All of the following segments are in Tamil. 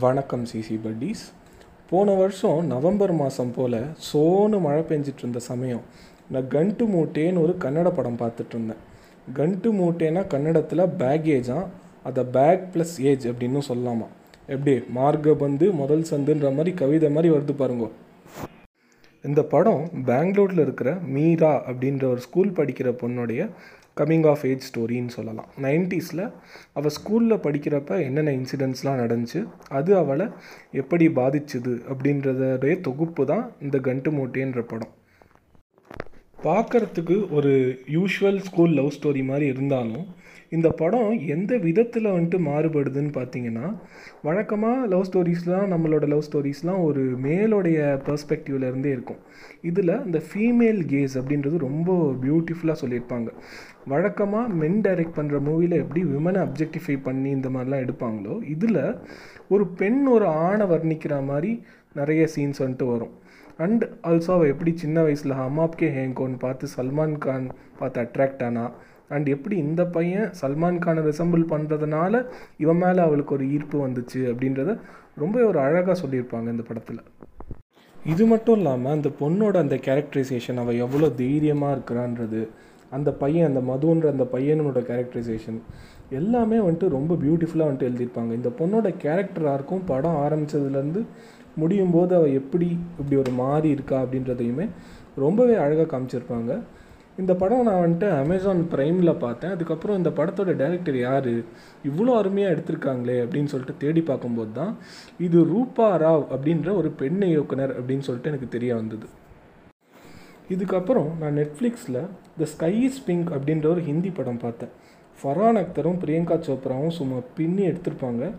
வணக்கம் சிசி பட்டீஸ் போன வருஷம் நவம்பர் மாதம் போல் சோனு மழை பெஞ்சிட்டு இருந்த சமயம் நான் கண்டு மூட்டேன்னு ஒரு கன்னட படம் பார்த்துட்டு இருந்தேன் கண்டு மூட்டேனா கன்னடத்தில் பேக்கேஜா அதை பேக் ப்ளஸ் ஏஜ் அப்படின்னு சொல்லலாமா எப்படி? மார்க பந்து முதல் சந்துன்ற மாதிரி கவிதை மாதிரி வருது பாருங்க. இந்த படம் பெங்களூரில் இருக்கிற மீரா அப்படின்ற ஒரு ஸ்கூல் படிக்கிற பொண்ணுடைய கம்மிங் ஆஃப் ஏஜ் ஸ்டோரின்னு சொல்லலாம். நைன்டிஸில் அவள் ஸ்கூலில் படிக்கிறப்ப என்னென்ன இன்சிடென்ட்ஸ்லாம் நடந்துச்சு அது அவளை எப்படி பாதிச்சுது அப்படின்றதுடைய தொகுப்பு தான் இந்த கண்டு மூட்டேன்ற படம். பார்க்குறதுக்கு ஒரு யூஷுவல் ஸ்கூல் லவ் ஸ்டோரி மாதிரி இருந்தாலும் இந்த படம் எந்த விதத்தில் வந்துட்டு மாறுபடுதுன்னு பார்த்தீங்கன்னா வழக்கமாக லவ் ஸ்டோரிஸ்லாம் நம்மளோட லவ் ஸ்டோரிஸ்லாம் ஒரு மேலோடைய பர்ஸ்பெக்டிவ்லேருந்தே இருக்கும். இதில் இந்த ஃபீமேல் கேஸ் அப்படின்றது ரொம்ப பியூட்டிஃபுல்லாக சொல்லியிருப்பாங்க. வழக்கமாக மென் டைரக்ட் பண்ணுற மூவியில் எப்படி விமனை அப்ஜெக்டிஃபை பண்ணி இந்த மாதிரிலாம் எடுப்பாங்களோ இதில் ஒரு பெண் ஒரு ஆணை வர்ணிக்கிற மாதிரி நிறைய சீன்ஸ் வந்துட்டு வரும். அண்ட் ஆல்சோ அவள் எப்படி சின்ன வயசில் ஹமாப்கே ஹேங்கோன்னு பார்த்து சல்மான் கான் பார்த்து அட்ராக்ட் ஆனா அண்ட் எப்படி இந்த பையன் சல்மான் கானை ரிசம்பிள் பண்ணுறதுனால இவன் மேலே அவளுக்கு ஒரு ஈர்ப்பு வந்துச்சு அப்படின்றத ரொம்ப ஒரு அழகாக சொல்லியிருப்பாங்க இந்த படத்தில். இது மட்டும் இல்லாமல் அந்த பொண்ணோட அந்த கேரக்டரைசேஷன் அவள் எவ்வளோ தைரியமாக இருக்கிறான்றது அந்த பையன் அந்த மதுன்ற அந்த பையனோட கேரக்டரைசேஷன் எல்லாமே வந்துட்டு ரொம்ப பியூட்டிஃபுல்லாக வந்துட்டு எழுதியிருப்பாங்க. இந்த பொண்ணோட கேரக்டராக இருக்கும் படம் ஆரம்பித்ததுலேருந்து முடியும் போது அவள் எப்படி இப்படி ஒரு மாறி இருக்கா அப்படின்றதையுமே ரொம்பவே அழகாக காமிச்சிருப்பாங்க. இந்த படம் நான் வந்துட்டு அமேசான் ப்ரைமில் பார்த்தேன். அதுக்கப்புறம் இந்த படத்தோட டைரக்டர் யார்? இவ்வளோ அருமையாக எடுத்திருக்காங்களே அப்படின்னு சொல்லிட்டு தேடி பார்க்கும்போது தான் இது ரூபா ராவ் அப்படின்ற ஒரு பெண் இயக்குனர் அப்படின்னு சொல்லிட்டு எனக்கு தெரிய வந்தது. இதுக்கப்புறம் நான் நெட்ஃப்ளிக்ஸில் த ஸ்கை இஸ் பிங்க் அப்படின்ற ஒரு ஹிந்தி படம் பார்த்தேன். ஃபரான் அக்தரும் பிரியங்கா சோப்ராவும் சும்மா பின்னி எடுத்திருப்பாங்க.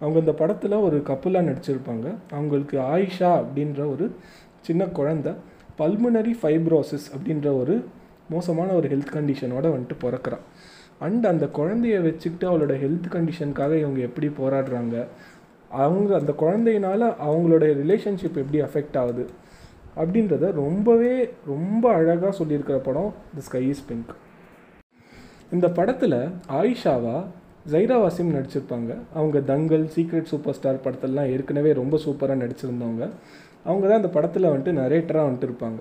அவங்க இந்த படத்தில் ஒரு கப்புலாக நடிச்சிருப்பாங்க. அவங்களுக்கு ஆயிஷா அப்படின்ற ஒரு சின்ன குழந்த பல்முனரி ஃபைப்ரோசிஸ் அப்படின்ற ஒரு மோசமான ஒரு ஹெல்த் கண்டிஷனோட வந்துட்டு பிறக்கிறான் அண்ட் அந்த குழந்தைய வச்சுக்கிட்டு அவளோட ஹெல்த் கண்டிஷனுக்காக இவங்க எப்படி போராடுறாங்க? அவங்க அந்த குழந்தையினால அவங்களோட ரிலேஷன்ஷிப் எப்படி அஃபெக்ட் ஆகுது? அப்படின்றத ரொம்பவே ரொம்ப அழகாக சொல்லியிருக்கிற படம் தி ஸ்கை இஸ் பிங்க் இந்த படத்தில் ஆயிஷாவா ஜைரா வாசிம் நடிச்சிருப்பாங்க. அவங்க தங்கல் சீக்ரெட் சூப்பர் ஸ்டார் படத்திலலாம் ஏற்கனவே ரொம்ப சூப்பராக நடிச்சிருந்தவங்க. அவங்க தான் இந்த படத்தில் வந்துட்டு நரேட்டராக வந்துட்டு இருப்பாங்க.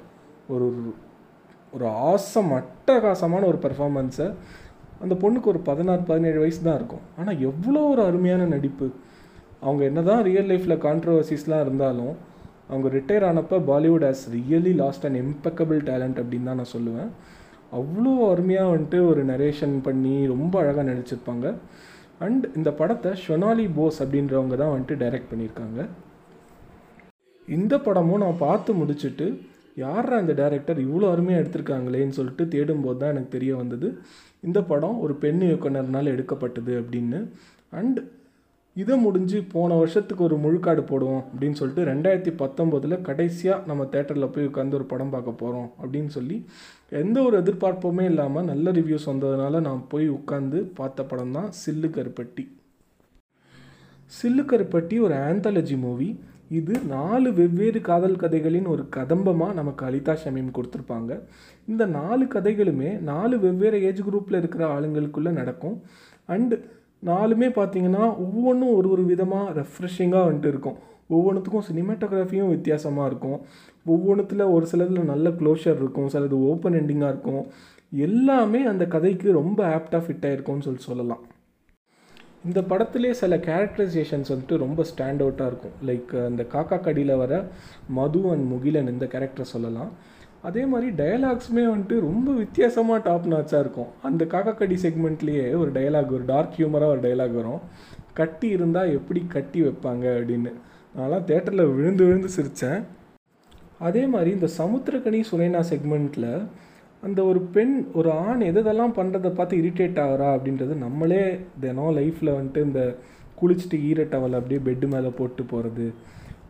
ஒரு ஒரு ஆசம் அட்டகாசமான ஒரு பர்ஃபாமன்ஸை அந்த பொண்ணுக்கு ஒரு பதினாறு பதினேழு வயசு தான் இருக்கும். ஆனால் எவ்வளோ ஒரு அருமையான நடிப்பு. அவங்க என்ன தான் ரியல் லைஃப்பில் கான்ட்ரவர்சிஸ்லாம் இருந்தாலும் அவங்க retire ஆனப்போ Bollywood has really lost and impeccable talent அப்படின்னு தான் நான் சொல்லுவேன். அவ்வளோ அருமையாக வந்துட்டு ஒரு நரேஷன் பண்ணி ரொம்ப அழகாக நடிச்சிருப்பாங்க. அண்ட் இந்த படத்தை ஷொனாலி போஸ் அப்படின்றவங்க தான் வந்துட்டு டைரக்ட் பண்ணியிருக்காங்க. இந்த படமும் நான் பார்த்து முடிச்சுட்டு யாரா இந்த டேரக்டர் இவ்வளோ அருமையாக எடுத்திருக்காங்களேன்னு சொல்லிட்டு தேடும்போது தான் எனக்கு தெரிய வந்தது. இந்த படம் ஒரு பெண் இயக்குனர்னால் எடுக்கப்பட்டது அப்படின்னு. அண்ட் இதை முடிஞ்சு போன வருஷத்துக்கு ஒரு முழுக்காடு போடுவோம் அப்படின்னு சொல்லிட்டு ரெண்டாயிரத்தி பத்தொம்போதில் கடைசியாக நம்ம தேட்டரில் போய் உட்காந்து ஒரு படம் பார்க்க போகிறோம் அப்படின்னு சொல்லி எந்த ஒரு எதிர்பார்ப்புமே இல்லாமல் நல்ல ரிவ்யூஸ் வந்ததுனால நான் போய் உட்காந்து பார்த்த படம் தான் சில்லு கருப்பட்டி. சில்லு கருப்பட்டி ஒரு ஆந்தாலஜி மூவி இது நாலு வெவ்வேறு காதல் கதைகளின் ஒரு கதம்பமாக நமக்கு அலிதா ஷமீம் கொடுத்துருப்பாங்க. இந்த நாலு கதைகளுமே நாலு வெவ்வேறு ஏஜ் குரூப்பில் இருக்கிற ஆளுங்களுக்குள்ளே நடக்கும். அண்டு நாலுமே பார்த்தீங்கன்னா ஒவ்வொன்றும் ஒரு ஒரு விதமாக ரெஃப்ரெஷிங்காக வந்துட்டு இருக்கும். ஒவ்வொன்றுத்துக்கும் சினிமேட்டோகிராஃபியும் வித்தியாசமாக இருக்கும். ஒவ்வொன்றுத்தில் ஒரு சிலதில் நல்ல க்ளோஷர் இருக்கும். சிலது ஓப்பன் எண்டிங்காக இருக்கும். எல்லாமே அந்த கதைக்கு ரொம்ப ஆப்டாக ஃபிட் ஆகிருக்கும்னு சொல்லி சொல்லலாம். இந்த படத்துலேயே சில கேரக்டரைசேஷன்ஸ் வந்துட்டு ரொம்ப ஸ்டாண்ட் அவுட்டாக இருக்கும். லைக் அந்த காக்கா கடியில் வர மது அண்ட் முகிலன் இந்த கேரக்டர் சொல்லலாம். அதே மாதிரி டயலாக்ஸுமே வந்துட்டு ரொம்ப வித்தியாசமாக டாப் நாச்சாக இருக்கும். அந்த காக்கா செக்மெண்ட்லேயே ஒரு டயலாக் ஒரு டார்க் ஹியூமராக ஒரு டயலாக் வரும். கட்டி இருந்தால் எப்படி கட்டி வைப்பாங்க அப்படின்னு. நான்லாம் தேட்டரில் விழுந்து விழுந்து சிரித்தேன் அதே மாதிரி இந்த சமுத்திரக்கனி சுரேனா செக்மெண்ட்டில் அந்த ஒரு பெண் ஒரு ஆண் எதெல்லாம் பண்ணுறதை பார்த்து இரிட்டேட் ஆகிறா அப்படின்றது நம்மளே தினம் லைஃப்பில் வந்துட்டு இந்த குளிச்சுட்டு ஈர டவல் அப்படியே பெட்டு மேலே போட்டு போகிறது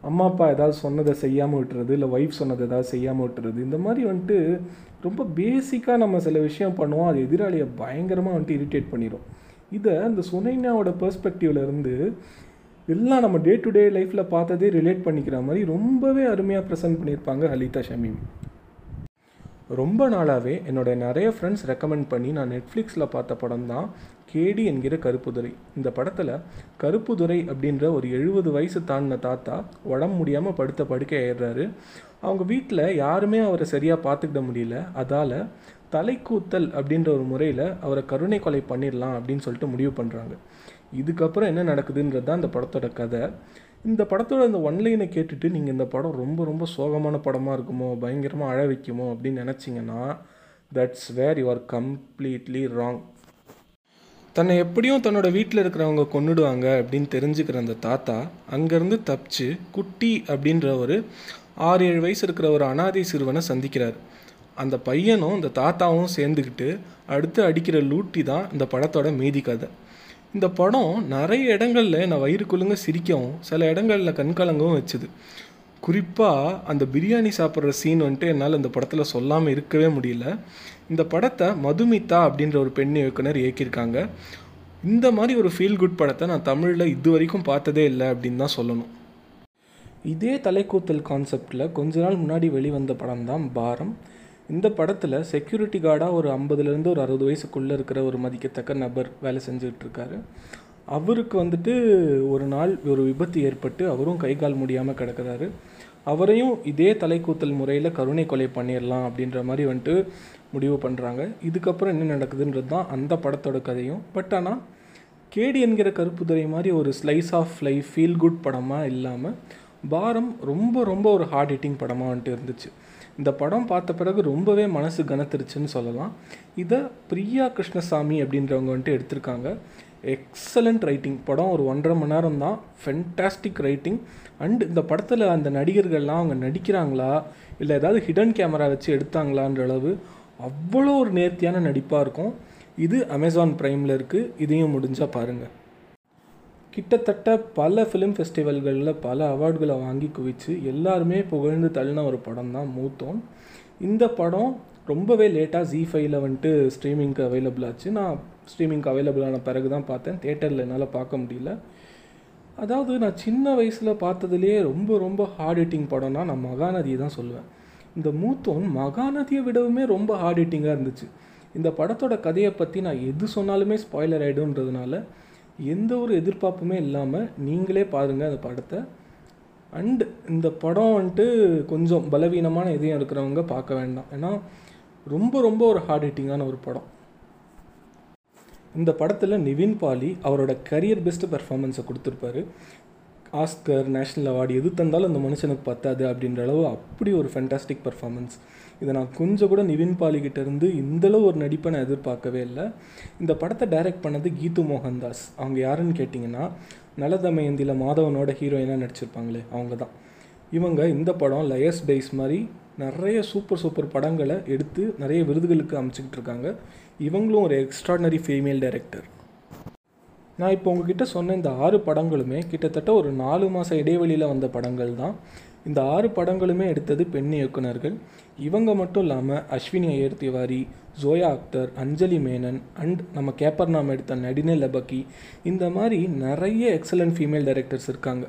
அம்மா அப்பா ஏதாவது சொன்னதை செய்யாமல் விட்டுறது இல்லை ஒய்ஃப் சொன்னதை ஏதாவது செய்யாமல் விட்டுறது இந்த மாதிரி வந்துட்டு ரொம்ப பேசிக்காக நம்ம சில விஷயம் பண்ணுவோம். அது எதிராளியை பயங்கரமாக வந்துட்டு இரிட்டேட் பண்ணிடும் இதை அந்த சுனைனாவோட பெர்ஸ்பெக்டிவ்லேருந்து எல்லாம் நம்ம டே டு டே லைஃப்பில் பார்த்ததே ரிலேட் பண்ணிக்கிற மாதிரி ரொம்பவே அருமையாக ப்ரெசென்ட் பண்ணியிருப்பாங்க ஹலிதா ஷமீம். ரொம்ப நாளாகவே என்னோட நிறைய ஃப்ரெண்ட்ஸ் ரெக்கமெண்ட் பண்ணி நான் நெட்ஃப்ளிக்ஸில் பார்த்த படம் தான் கேடி என்கிற கருப்புதுரை. இந்த படத்தில் கருப்புதுரை அப்படின்ற ஒரு எழுபது வயசு தாண்டின தாத்தா உடம்பு முடியாமல் படுத்த படுக்கை ஏறுறாரு. அவங்க வீட்டில் யாருமே அவரை சரியாக பார்த்துக்கிட முடியல. அதால் தலைக்கூத்தல் அப்படின்ற ஒரு முறையில் அவரை கருணை கொலை பண்ணிடலாம் அப்படின்னு சொல்லிட்டு முடிவு பண்ணுறாங்க இதுக்கப்புறம் என்ன நடக்குதுன்றது தான் அந்த படத்தோட கதை. இந்த படத்தோட இந்த ஒன்லைனை கேட்டுட்டு நீங்கள் இந்த படம் ரொம்ப ரொம்ப சோகமான படமாக இருக்குமோ பயங்கரமாக அழ வைக்குமோ அப்படின்னு நினச்சிங்கன்னா that's where you are completely wrong தன்னை எப்படியும் தன்னோட வீட்டில் இருக்கிறவங்க கொன்னுடுவாங்க அப்படின்னு தெரிஞ்சுக்கிற அந்த தாத்தா அங்கேருந்து தப்பிச்சு குட்டி அப்படின்ற ஒரு ஆறு ஏழு வயசு இருக்கிற ஒரு அனாதை சிறுவனை சந்திக்கிறார். அந்த பையனும் இந்த தாத்தாவும் சேர்ந்துக்கிட்டு அடுத்து அடிக்கிற லூட்டி தான் இந்த படத்தோட மீதி கதை. இந்த படம் நிறைய இடங்களில் என்னை வயிறு குலுங்க சிரிக்கவும் சில இடங்களில் கண்கலங்கவும் வச்சுது. குறிப்பாக அந்த பிரியாணி சாப்பிட்ற சீன் வந்துட்டு என்னால் இந்த படத்தில் சொல்லாமல் இருக்கவே முடியல. இந்த படத்தை மதுமிதா அப்படின்ற ஒரு பெண் இயக்குனர் இயக்கியிருக்காங்க. இந்த மாதிரி ஒரு ஃபீல் குட் படத்தை நான் தமிழில் இது வரைக்கும் பார்த்ததே இல்லை அப்படின்னு தான் சொல்லணும். இதே தலைக்கூத்தல் கான்செப்டில் கொஞ்ச நாள் முன்னாடி வெளிவந்த படம் தான் பாரம். இந்த படத்தில் செக்யூரிட்டி கார்டாக ஒரு ஐம்பதுலேருந்து ஒரு அறுபது வயசுக்குள்ளே இருக்கிற ஒரு மதிக்கத்தக்க நபர் வேலை செஞ்சுக்கிட்டு அவருக்கு வந்துட்டு ஒரு நாள் ஒரு விபத்து ஏற்பட்டு அவரும் கை கால் முடியாமல் கிடக்கிறாரு. அவரையும் இதே தலைக்கூத்தல் முறையில் கருணை கொலை பண்ணிடலாம் அப்படின்ற மாதிரி வந்துட்டு முடிவு பண்ணுறாங்க இதுக்கப்புறம் என்ன நடக்குதுன்றது தான் அந்த படத்தோட கதையும். பட் ஆனால் கேடி என்கிற கருப்புதுறை மாதிரி ஒரு slice of life feel good படமாக இல்லாமல் பாரம் ரொம்ப ரொம்ப ஒரு ஹார்ட் ஹிட்டிங் படமாக வந்துட்டு இருந்துச்சு. இந்த படம் பார்த்த பிறகு ரொம்பவே மனசு கனத்துருச்சுன்னு சொல்லலாம். இதை பிரியா கிருஷ்ணசாமி அப்படின்றவங்க வந்துட்டு எடுத்திருக்காங்க. எக்ஸலண்ட் ரைட்டிங் படம் ஒரு ஒன்றரை மணி நேரம் தான். ஃபென்டாஸ்டிக் ரைட்டிங் அண்ட் இந்த படத்தில் அந்த நடிகர்கள்லாம் அவங்க நடிக்கிறாங்களா? இல்லை ஏதாவது ஹிடன் கேமரா வச்சு எடுத்தாங்களான்ற அளவு அவ்வளோ ஒரு நேர்த்தியான நடிப்பாக இருக்கும். இது அமேசான் ப்ரைமில் இருக்குது இதையும் முடிஞ்சால் பாருங்கள் கிட்டத்தட்ட பல ஃபிலிம் ஃபெஸ்டிவல்களில் பல அவார்டுகளை வாங்கி குவிச்சு எல்லாருமே புகழ்ந்து தள்ளின ஒரு படம் தான் மூத்தோன். இந்த படம் ரொம்பவே லேட்டாக ஜி ஃபைவ்ல வந்துட்டு ஸ்ட்ரீமிங்க்கு அவைலபிள் ஆச்சு. நான் ஸ்ட்ரீமிங்க்கு அவைலபிள் ஆன பிறகு தான் பார்த்தேன். தேட்டரில் என்னால் பார்க்க முடியல. அதாவது நான் சின்ன வயசில் பார்த்ததுலேயே ரொம்ப ரொம்ப ஹார்ட் ஹிட்டிங் படம்னா நான் மகாநதியை தான் சொல்லுவேன். இந்த மூத்தோன் மகாநதியை விடவுமே ரொம்ப ஹார்ட் ஹிட்டிங்காக இருந்துச்சு. இந்த படத்தோட கதையை பற்றி நான் எது சொன்னாலுமே ஸ்பாய்லர் ஆகிடும்ன்றதுனால எந்த ஒரு எதிர்பார்ப்புமே இல்லாமல் நீங்களே பாருங்கள் அந்த படத்தை. அண்டு இந்த படம் வந்துட்டு கொஞ்சம் பலவீனமான இதயம் இருக்கிறவங்க பார்க்க வேண்டாம். ஏன்னா ரொம்ப ரொம்ப ஒரு ஹார்ட் ஹிட்டிங்கான ஒரு படம். இந்த படத்தில் நிவின் பாலி அவரோட கரியர் பெஸ்ட் பெர்ஃபார்மன்ஸை கொடுத்துருப்பாரு. ஆஸ்கர் நேஷ்னல் அவார்டு எது தந்தாலும் அந்த மனுஷனுக்கு பத்தாது அப்படின்ற அளவு அப்படி ஒரு ஃபென்டாஸ்டிக் பர்ஃபார்மன்ஸ் இதை நான் கொஞ்சம் கூட நிவின் பாலிகிட்டேருந்து இந்தளவு ஒரு நடிப்பை நான் எதிர்பார்க்கவே இல்லை. இந்த படத்தை டைரக்ட் பண்ணது கீது மோகன்தாஸ் அவங்க யாருன்னு கேட்டிங்கன்னா நலதமயந்தியில் மாதவனோட ஹீரோயினாக நடிச்சிருப்பாங்களே அவங்க தான் இவங்க இந்த படம் லயர்ஸ் டேஸ் மாதிரி நிறைய சூப்பர் சூப்பர் படங்களை எடுத்து நிறைய விருதுகளுக்கு அமைச்சிக்கிட்டு இருக்காங்க. இவங்களும் ஒரு எக்ஸ்ட்ராடனரி ஃபீமேல் டைரக்டர் நான் இப்போ உங்ககிட்ட சொன்ன இந்த ஆறு படங்களுமே கிட்டத்தட்ட ஒரு நாலு மாத இடைவெளியில் வந்த படங்கள் தான். இந்த ஆறு படங்களுமே எடுத்தது பெண் இயக்குனர்கள் இவங்க மட்டும் இல்லாமல் அஸ்வினி ஐயர் திவாரி ஜோயா அக்தர் அஞ்சலி மேனன் அண்ட் நம்ம கேப்பர் நாம் எடுத்த நடினே லபக்கி. இந்த மாதிரி நிறைய எக்ஸலண்ட் ஃபீமேல் டைரக்டர்ஸ் இருக்காங்க.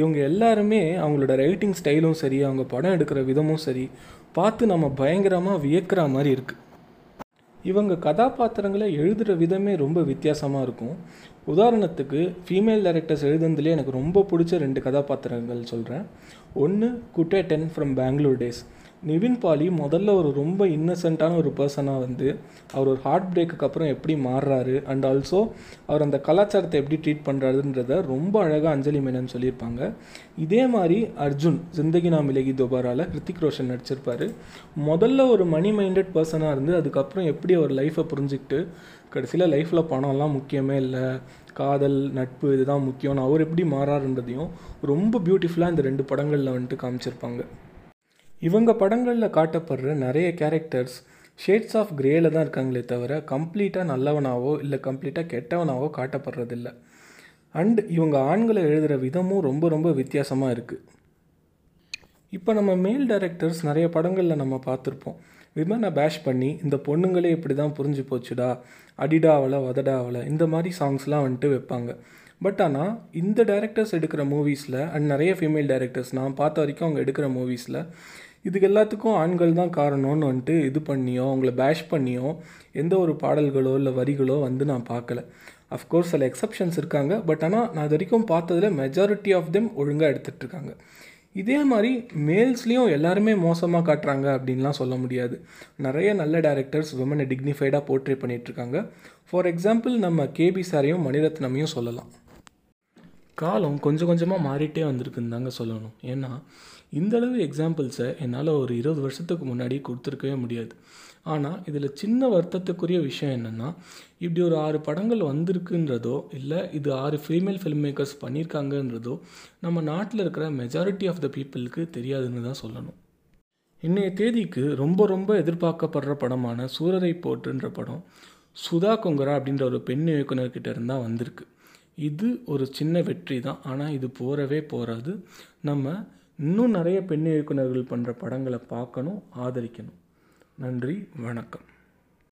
இவங்க எல்லாருமே அவங்களோட ரைட்டிங் ஸ்டைலும் சரி அவங்க படம் எடுக்கிற விதமும் சரி பார்த்து நம்ம பயங்கரமாக வியக்கிற மாதிரி இருக்குது இவங்க கதாபாத்திரங்களை எழுதுகிற விதமே ரொம்ப வித்தியாசமாக இருக்கும். உதாரணத்துக்கு ஃபீமேல் டைரக்டர்ஸ் எழுதுனதுலேயே எனக்கு ரொம்ப பிடிச்ச ரெண்டு கதாபாத்திரங்கள் சொல்கிறேன் ஒன்று Gutte ten from Bangalore days Nivin Pauly முதல்ல ஒரு ரொம்ப இன்னசென்ட்டான ஒரு பர்சனாக வந்து அவர் ஒரு ஹார்ட் பிரேக்குக்கு அப்புறம் எப்படி மாறுறாரு அண்ட் ஆல்சோ அவர் அந்த கலாச்சாரத்தை எப்படி ட்ரீட் பண்ணுறாருன்றத ரொம்ப அழகாக அஞ்சலி மேனன் சொல்லியிருப்பாங்க. இதே மாதிரி அர்ஜுன் ஜிந்தகி நாம் மிலகி தோபாராவில் ஹிருத்திக் ரோஷன் நடிச்சிருப்பார். முதல்ல ஒரு மணி மைண்டட் பர்சனாக இருந்து அதுக்கப்புறம் எப்படி அவர் லைஃப்பை புரிஞ்சுக்கிட்டு கடைசியில் லைஃப்பில் பணம்லாம் முக்கியமே இல்லை காதல் நட்பு இதுதான் முக்கியம்னு அவர் எப்படி மாறாருன்றதையும் ரொம்ப பியூட்டிஃபுல்லாக இந்த ரெண்டு படங்களில் வந்துட்டு காமிச்சிருப்பாங்க. இவங்க படங்களில் காட்டப்படுற நிறைய கேரக்டர்ஸ் ஷேட்ஸ் ஆஃப் கிரேயில் தான் இருக்காங்களே தவிர கம்ப்ளீட்டாக நல்லவனாவோ இல்லை கம்ப்ளீட்டாக கெட்டவனாவோ காட்டப்படுறதில்ல. அண்ட் இவங்க ஆண்களை எழுதுகிற விதமும் ரொம்ப ரொம்ப வித்தியாசமாக இருக்குது இப்போ நம்ம மேல் டைரக்டர்ஸ் நிறைய படங்களில் நம்ம பார்த்துருப்போம். விமனை பேஷ் பண்ணி இந்த பொண்ணுங்களே இப்படி தான் புரிஞ்சு போச்சுடா அடிடா வதடாவலை இந்த மாதிரி சாங்ஸ்லாம் வந்துட்டு வைப்பாங்க. பட் ஆனால் இந்த டைரக்டர்ஸ் எடுக்கிற மூவிஸில் அண்ட் நிறைய ஃபீமேல் டைரக்டர்ஸ் நான் பார்த்த வரைக்கும் அவங்க எடுக்கிற மூவிஸில் இதுக்கு எல்லாத்துக்கும் ஆண்கள் தான் காரணம்னு வந்துட்டு இது பண்ணியோ அவங்கள பேஷ் பண்ணியோ எந்த ஒரு பாடல்களோ இல்லை வரிகளோ வந்து நான் பார்க்கல. அஃப்கோர்ஸ் சில எக்ஸப்ஷன்ஸ் இருக்காங்க. பட் ஆனால் நான் இது வரைக்கும் பார்த்ததில் மெஜாரிட்டி ஆஃப் தெம் ஒழுங்காக எடுத்துகிட்டு இருக்காங்க. இதே மாதிரி மேல்ஸ்லேயும் எல்லாருமே மோசமாக காட்டுறாங்க அப்படின்லாம் சொல்ல முடியாது. நிறைய நல்ல டேரக்டர்ஸ் விமனை டிக்னிஃபைடாக போர்ட்ரேட் பண்ணிகிட்ருக்காங்க ஃபார் எக்ஸாம்பிள் நம்ம கேபி சாரையும் மணிரத்னமையும் சொல்லலாம். காலம் கொஞ்சம் கொஞ்சமாக மாறிட்டே வந்திருக்குன்னு தாங்க சொல்லணும். ஏன்னா இந்தளவு எக்ஸாம்பிள்ஸை என்னால் ஒரு இருபது வருஷத்துக்கு முன்னாடி கொடுத்துருக்கவே முடியாது. ஆனால் இதில் சின்ன வருத்தத்துக்குரிய விஷயம் என்னென்னா இப்படி ஒரு ஆறு படங்கள் வந்திருக்குன்றதோ இல்லை இது ஆறு ஃபீமேல் ஃபில்ம் மேக்கர்ஸ் பண்ணியிருக்காங்கன்றதோ நம்ம நாட்டில் இருக்கிற மெஜாரிட்டி ஆஃப் த பீப்புளுக்கு தெரியாதுன்னு தான் சொல்லணும். இன்றைய தேதிக்கு ரொம்ப ரொம்ப எதிர்பார்க்கப்படுற படமான சூரரை போற்றுன்ற படம் சுதா கொங்கரா அப்படின்ற ஒரு பெண் இயக்குனர்கிட்ட இருந்தால் வந்திருக்கு. இது ஒரு சின்ன வெற்றி தான். ஆனால் இது போகிறவே போகாது நம்ம இன்னும் நிறைய பெண் இயக்குனர்கள் பண்ணுற படங்களை பார்க்கணும் ஆதரிக்கணும். நன்றி வணக்கம்.